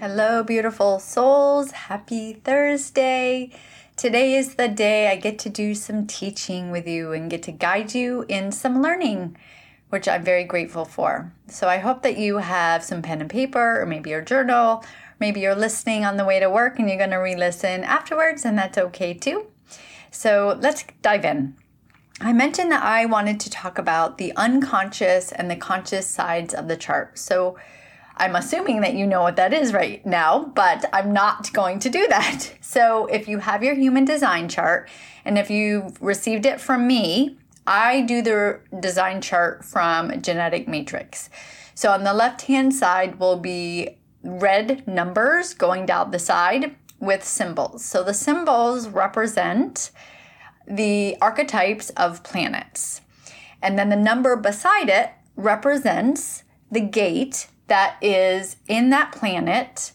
Hello, beautiful souls. Happy Thursday. Today is the day I get to do some teaching with you and get to guide you in some learning, which I'm very grateful for. So I hope that you have some pen and paper, or maybe your journal. Maybe you're listening on the way to work and you're going to re listen afterwards, and that's okay too. So let's dive in. I mentioned that I wanted to talk about the unconscious and the conscious sides of the chart. So I'm assuming that you know what that is right now, but I'm not going to do that. So if you have your human design chart and if you've received it from me, I do the design chart from Genetic Matrix. So on the left hand side will be red numbers going down the side with symbols. So the symbols represent the archetypes of planets. And then the number beside it represents the gate that is in that planet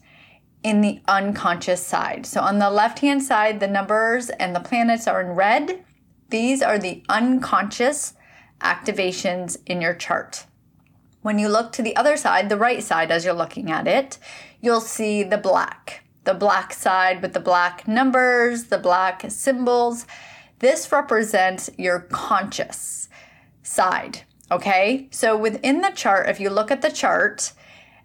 in the unconscious side. So on the left hand side, the numbers and the planets are in red. These are the unconscious activations in your chart. When you look to the other side, the right side, as you're looking at it, you'll see the black. The black side with the black numbers, the black symbols. This represents your conscious side. Okay, so within the chart, if you look at the chart,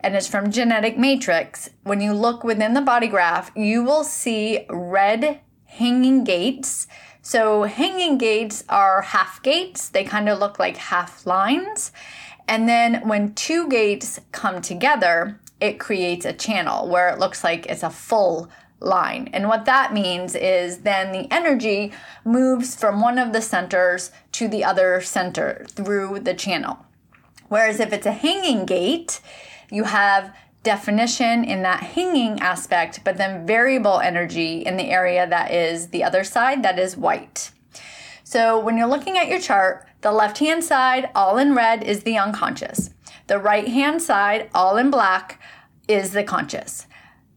and it's from Genetic Matrix. When you look within the body graph, you will see red hanging gates. So, hanging gates are half gates, they kind of look like half lines. And then when two gates come together, it creates a channel where it looks like it's a full line. And what that means is then the energy moves from one of the centers to the other center through the channel. Whereas if it's a hanging gate, you have definition in that hanging aspect, but then variable energy in the area that is the other side, that is white. So when you're looking at your chart, the left hand side, all in red, is the unconscious. The right hand side, all in black, is the conscious.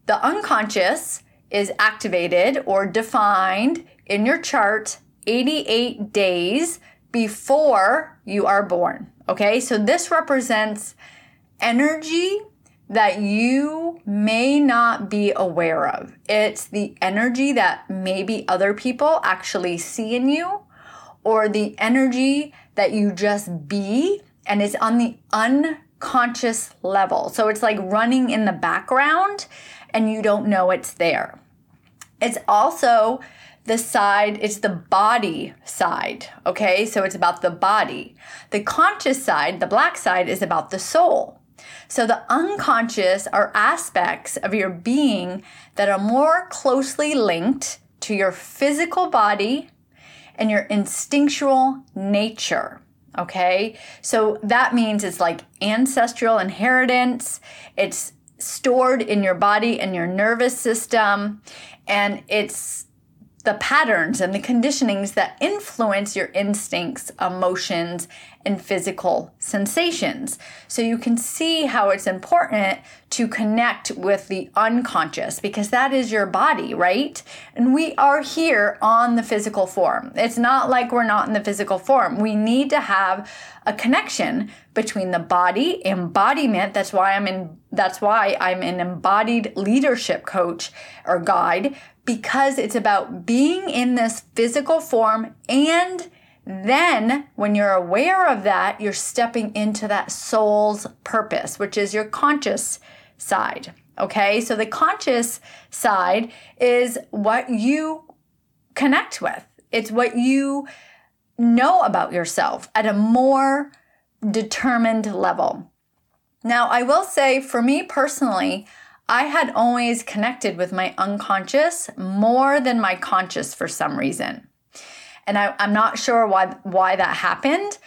The unconscious is activated or defined in your chart 88 days before you are born. Okay, so this represents energy that you may not be aware of. It's the energy that maybe other people actually see in you, or the energy that you just be, and it's on the unconscious level. So it's like running in the background and you don't know it's there. It's also the side, it's the body side, okay? So it's about the body. The conscious side, the black side, is about the soul. So the unconscious are aspects of your being that are more closely linked to your physical body and your instinctual nature. Okay. So that means it's like ancestral inheritance. It's stored in your body and your nervous system. And it's the patterns and the conditionings that influence your instincts, emotions, and physical sensations. So you can see how it's important to connect with the unconscious because that is your body, right? And we are here on the physical form. It's not like we're not in the physical form. We need to have a connection between the body, embodiment. That's why I'm in that's why I'm an embodied leadership coach or guide because it's about being in this physical form and then, when you're aware of that, you're stepping into that soul's purpose, which is your conscious side. Okay, so the conscious side is what you connect with, it's what you know about yourself at a more determined level. Now, I will say for me personally, I had always connected with my unconscious more than my conscious for some reason. And I, am not sure why, why that happened.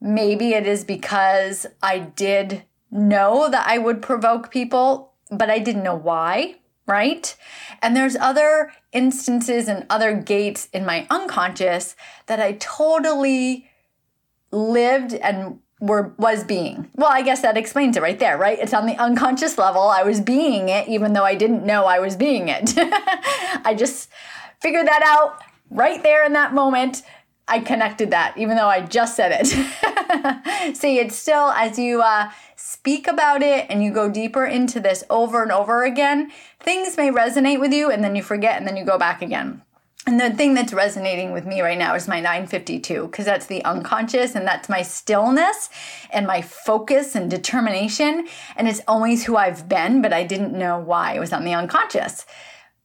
Maybe it is because I did know that I would provoke people, but I didn't know why, right? And there's other instances and other gates in my unconscious that I totally lived and were was being. Well, I guess that explains it right there, right? It's on the unconscious level. I was being it even though I didn't know I was being it. I just figured that out right there in that moment. I connected that even though I just said it. See, it's still as you uh, speak about it and you go deeper into this over and over again, things may resonate with you and then you forget and then you go back again. And the thing that's resonating with me right now is my 952, because that's the unconscious and that's my stillness and my focus and determination. And it's always who I've been, but I didn't know why it was on the unconscious.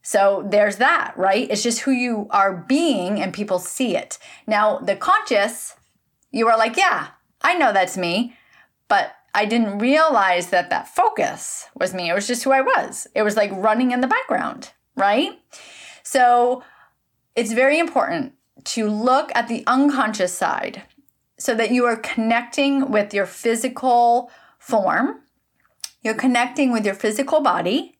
So there's that, right? It's just who you are being and people see it. Now, the conscious, you are like, yeah, I know that's me, but I didn't realize that that focus was me. It was just who I was. It was like running in the background, right? So it's very important to look at the unconscious side so that you are connecting with your physical form, you're connecting with your physical body,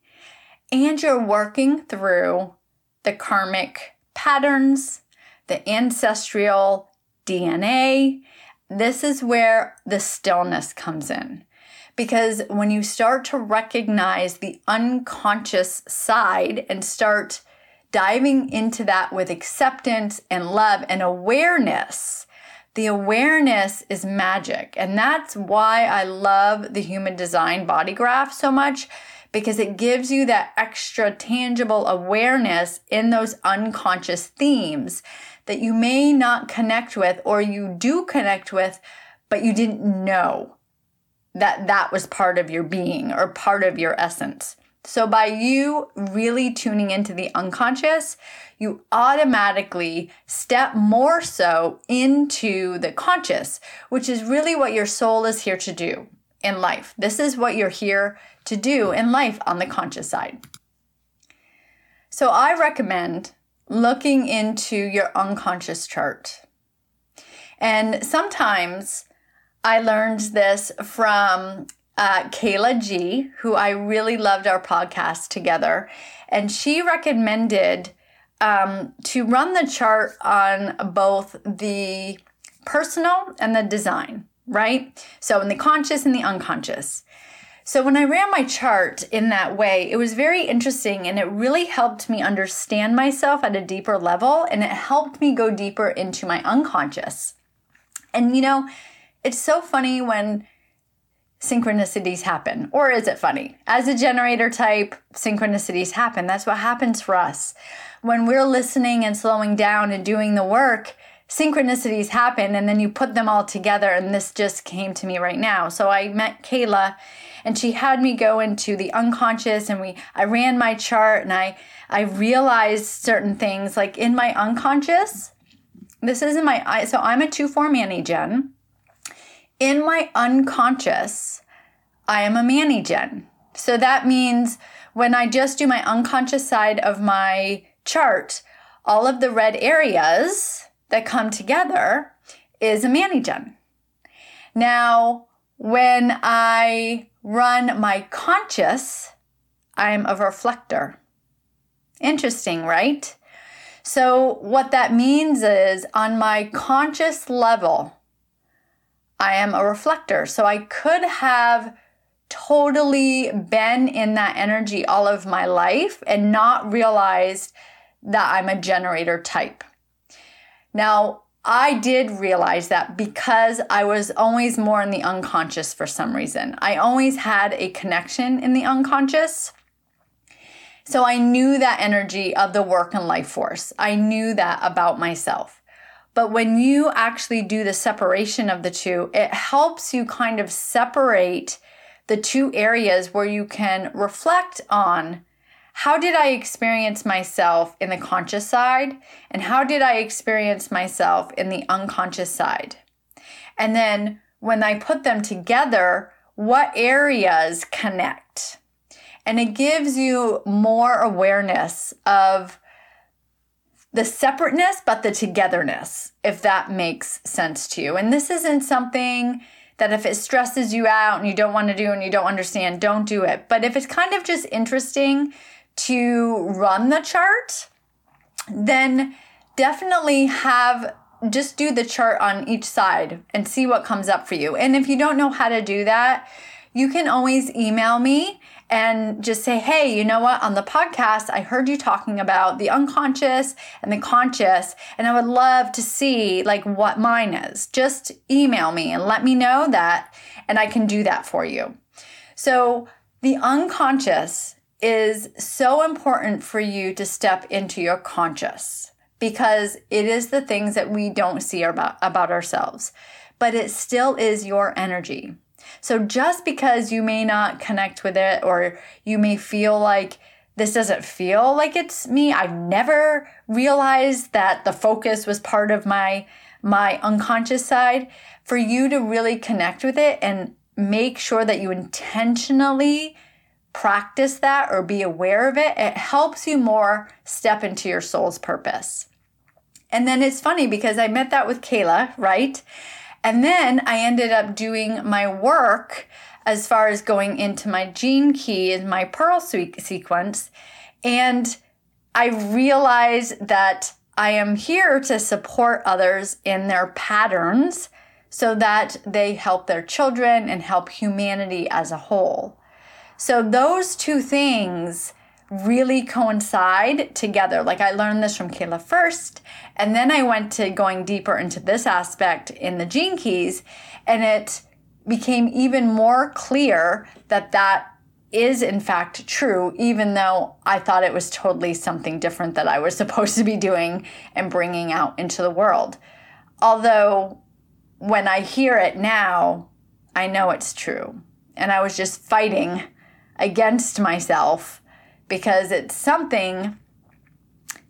and you're working through the karmic patterns, the ancestral DNA. This is where the stillness comes in. Because when you start to recognize the unconscious side and start diving into that with acceptance and love and awareness. The awareness is magic. And that's why I love the human design body graph so much because it gives you that extra tangible awareness in those unconscious themes that you may not connect with or you do connect with, but you didn't know that that was part of your being or part of your essence. So, by you really tuning into the unconscious, you automatically step more so into the conscious, which is really what your soul is here to do in life. This is what you're here to do in life on the conscious side. So, I recommend looking into your unconscious chart. And sometimes I learned this from uh, Kayla G, who I really loved our podcast together, and she recommended um, to run the chart on both the personal and the design, right? So, in the conscious and the unconscious. So, when I ran my chart in that way, it was very interesting and it really helped me understand myself at a deeper level and it helped me go deeper into my unconscious. And you know, it's so funny when synchronicities happen. Or is it funny? As a generator type, synchronicities happen. That's what happens for us. When we're listening and slowing down and doing the work, synchronicities happen and then you put them all together and this just came to me right now. So I met Kayla and she had me go into the unconscious and we I ran my chart and I I realized certain things like in my unconscious this isn't my so I'm a 2-4 Manny Gen in my unconscious, I am a Manny Gen. So that means when I just do my unconscious side of my chart, all of the red areas that come together is a Manny Gen. Now, when I run my conscious, I'm a reflector. Interesting, right? So, what that means is on my conscious level, I am a reflector. So I could have totally been in that energy all of my life and not realized that I'm a generator type. Now, I did realize that because I was always more in the unconscious for some reason. I always had a connection in the unconscious. So I knew that energy of the work and life force. I knew that about myself. But when you actually do the separation of the two, it helps you kind of separate the two areas where you can reflect on how did I experience myself in the conscious side and how did I experience myself in the unconscious side? And then when I put them together, what areas connect? And it gives you more awareness of the separateness, but the togetherness, if that makes sense to you. And this isn't something that if it stresses you out and you don't want to do and you don't understand, don't do it. But if it's kind of just interesting to run the chart, then definitely have just do the chart on each side and see what comes up for you. And if you don't know how to do that, you can always email me and just say, hey, you know what? On the podcast, I heard you talking about the unconscious and the conscious, and I would love to see like what mine is. Just email me and let me know that, and I can do that for you. So, the unconscious is so important for you to step into your conscious because it is the things that we don't see about, about ourselves, but it still is your energy. So just because you may not connect with it or you may feel like this doesn't feel like it's me, I've never realized that the focus was part of my my unconscious side for you to really connect with it and make sure that you intentionally practice that or be aware of it, it helps you more step into your soul's purpose. And then it's funny because I met that with Kayla, right? And then I ended up doing my work as far as going into my gene key and my pearl sequence. And I realized that I am here to support others in their patterns so that they help their children and help humanity as a whole. So those two things really coincide together. Like I learned this from Kayla first, and then I went to going deeper into this aspect in the gene keys, and it became even more clear that that is in fact true, even though I thought it was totally something different that I was supposed to be doing and bringing out into the world. Although when I hear it now, I know it's true. And I was just fighting against myself because it's something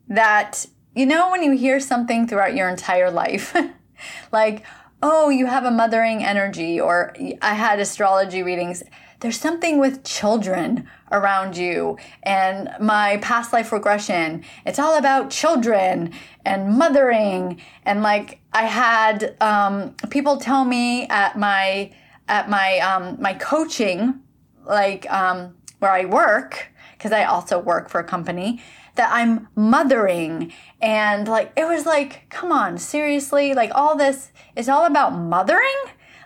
that, you know, when you hear something throughout your entire life, like, oh, you have a mothering energy, or I had astrology readings. There's something with children around you, and my past life regression. It's all about children and mothering, and like I had um, people tell me at my at my um, my coaching like um, where I work, because I also work for a company, that I'm mothering. And like, it was like, come on, seriously? Like, all this is all about mothering?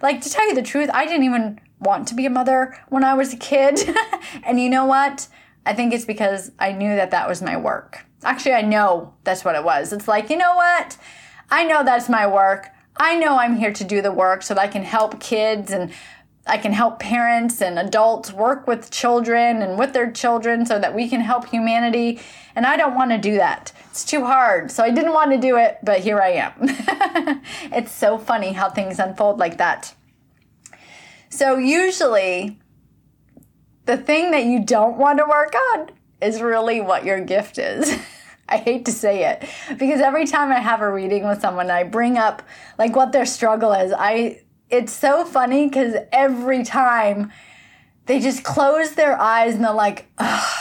Like, to tell you the truth, I didn't even want to be a mother when I was a kid. and you know what? I think it's because I knew that that was my work. Actually, I know that's what it was. It's like, you know what? I know that's my work. I know I'm here to do the work so that I can help kids and I can help parents and adults work with children and with their children so that we can help humanity. And I don't want to do that. It's too hard. So I didn't want to do it, but here I am. it's so funny how things unfold like that. So usually, the thing that you don't want to work on is really what your gift is. I hate to say it because every time I have a reading with someone, I bring up like what their struggle is. I it's so funny because every time they just close their eyes and they're like, Ugh.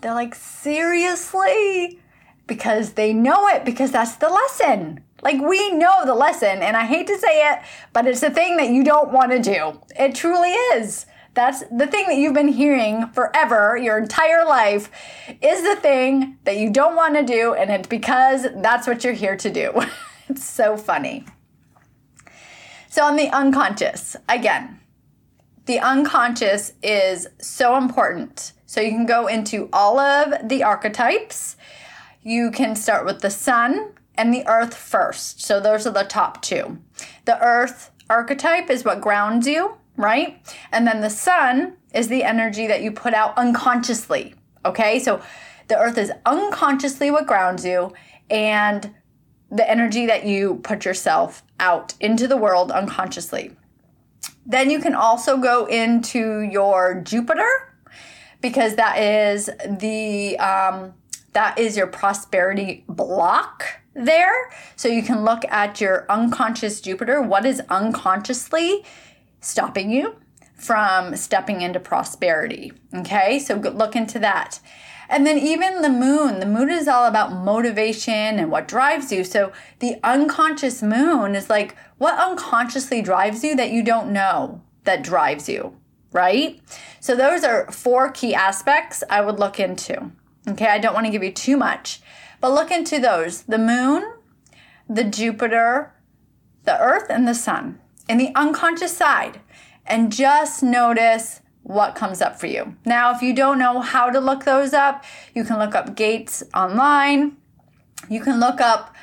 they're like, seriously? Because they know it, because that's the lesson. Like, we know the lesson, and I hate to say it, but it's the thing that you don't want to do. It truly is. That's the thing that you've been hearing forever, your entire life, is the thing that you don't want to do, and it's because that's what you're here to do. it's so funny. So, on the unconscious, again, the unconscious is so important. So, you can go into all of the archetypes. You can start with the sun and the earth first. So, those are the top two. The earth archetype is what grounds you, right? And then the sun is the energy that you put out unconsciously. Okay, so the earth is unconsciously what grounds you, and the energy that you put yourself out into the world unconsciously. Then you can also go into your Jupiter because that is the um, that is your prosperity block there. So you can look at your unconscious Jupiter. What is unconsciously stopping you from stepping into prosperity? Okay, so look into that. And then even the moon, the moon is all about motivation and what drives you. So the unconscious moon is like what unconsciously drives you that you don't know that drives you, right? So those are four key aspects I would look into. Okay, I don't want to give you too much, but look into those the moon, the Jupiter, the earth, and the sun in the unconscious side. And just notice what comes up for you. Now, if you don't know how to look those up, you can look up gates online. You can look up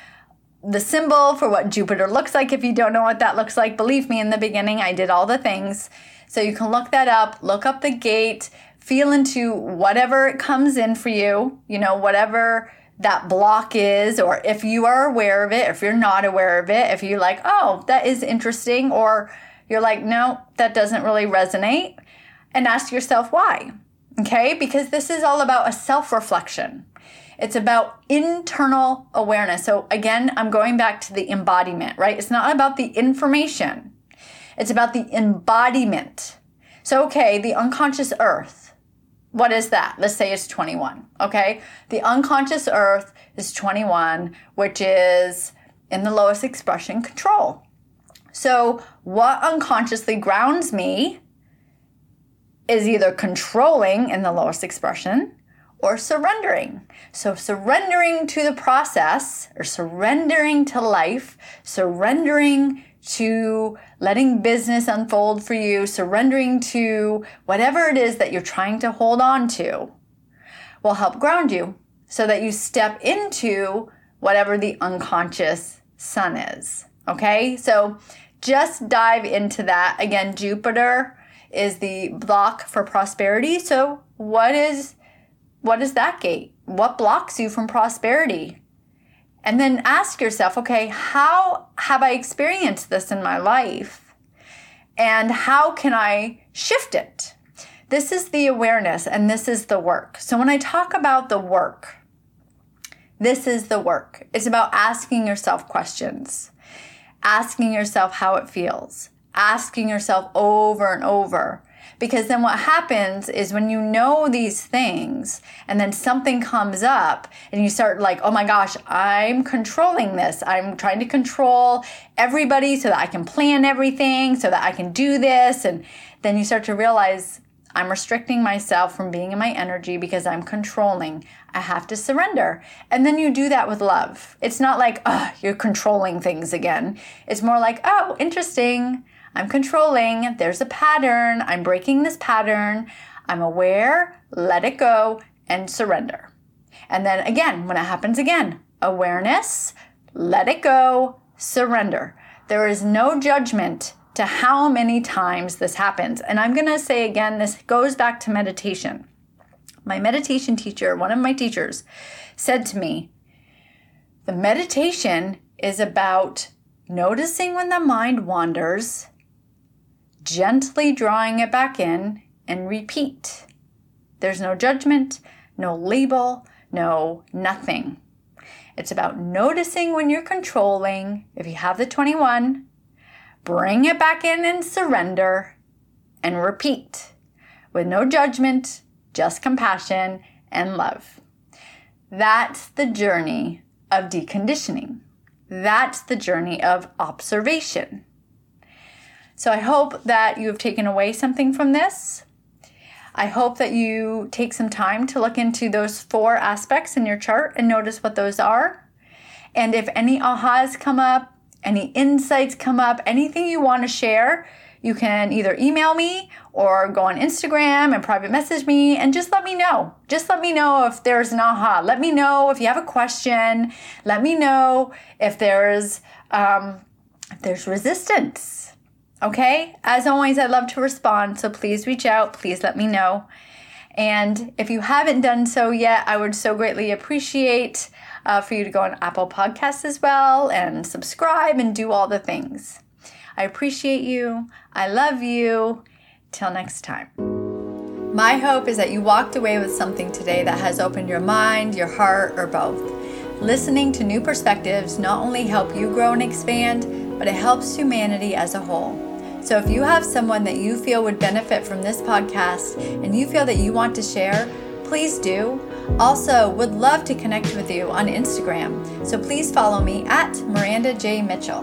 the symbol for what Jupiter looks like if you don't know what that looks like. Believe me, in the beginning, I did all the things. So you can look that up, look up the gate, feel into whatever it comes in for you, you know, whatever that block is, or if you are aware of it, if you're not aware of it, if you're like, oh, that is interesting, or you're like, no, that doesn't really resonate and ask yourself why. Okay? Because this is all about a self reflection. It's about internal awareness. So, again, I'm going back to the embodiment, right? It's not about the information, it's about the embodiment. So, okay, the unconscious earth, what is that? Let's say it's 21, okay? The unconscious earth is 21, which is in the lowest expression control. So, what unconsciously grounds me is either controlling in the lowest expression or surrendering. So, surrendering to the process or surrendering to life, surrendering to letting business unfold for you, surrendering to whatever it is that you're trying to hold on to will help ground you so that you step into whatever the unconscious sun is. Okay, so just dive into that. Again, Jupiter is the block for prosperity. So what is what is that gate? What blocks you from prosperity? And then ask yourself, okay, how have I experienced this in my life? And how can I shift it? This is the awareness and this is the work. So when I talk about the work, this is the work. It's about asking yourself questions, asking yourself how it feels, asking yourself over and over. Because then what happens is when you know these things and then something comes up and you start like, oh my gosh, I'm controlling this. I'm trying to control everybody so that I can plan everything, so that I can do this. And then you start to realize I'm restricting myself from being in my energy because I'm controlling. I have to surrender. And then you do that with love. It's not like, oh, you're controlling things again. It's more like, oh, interesting. I'm controlling. There's a pattern. I'm breaking this pattern. I'm aware, let it go, and surrender. And then again, when it happens again, awareness, let it go, surrender. There is no judgment to how many times this happens. And I'm going to say again, this goes back to meditation. My meditation teacher, one of my teachers, said to me, The meditation is about noticing when the mind wanders gently drawing it back in, and repeat. There's no judgment, no label, no nothing. It's about noticing when you're controlling. If you have the 21, bring it back in and surrender and repeat with no judgment, just compassion and love. That's the journey of deconditioning. That's the journey of observation. So I hope that you have taken away something from this. I hope that you take some time to look into those four aspects in your chart and notice what those are. And if any ahas come up, any insights come up, anything you want to share, you can either email me or go on Instagram and private message me and just let me know. Just let me know if there's an aha. Let me know if you have a question. Let me know if there's um, if there's resistance Okay? As always, I love to respond, so please reach out. Please let me know. And if you haven't done so yet, I would so greatly appreciate uh, for you to go on Apple Podcasts as well and subscribe and do all the things. I appreciate you. I love you. Till next time. My hope is that you walked away with something today that has opened your mind, your heart, or both. Listening to new perspectives not only help you grow and expand, but it helps humanity as a whole. So if you have someone that you feel would benefit from this podcast and you feel that you want to share, please do. Also, would love to connect with you on Instagram. So please follow me at Miranda J. Mitchell.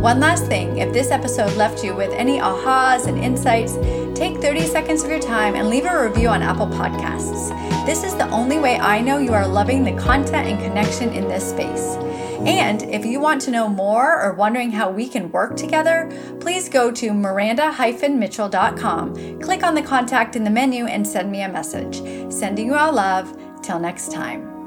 One last thing if this episode left you with any ahas and insights, take 30 seconds of your time and leave a review on Apple Podcasts. This is the only way I know you are loving the content and connection in this space. And if you want to know more or wondering how we can work together, please go to miranda-mitchell.com, click on the contact in the menu, and send me a message. Sending you all love. Till next time.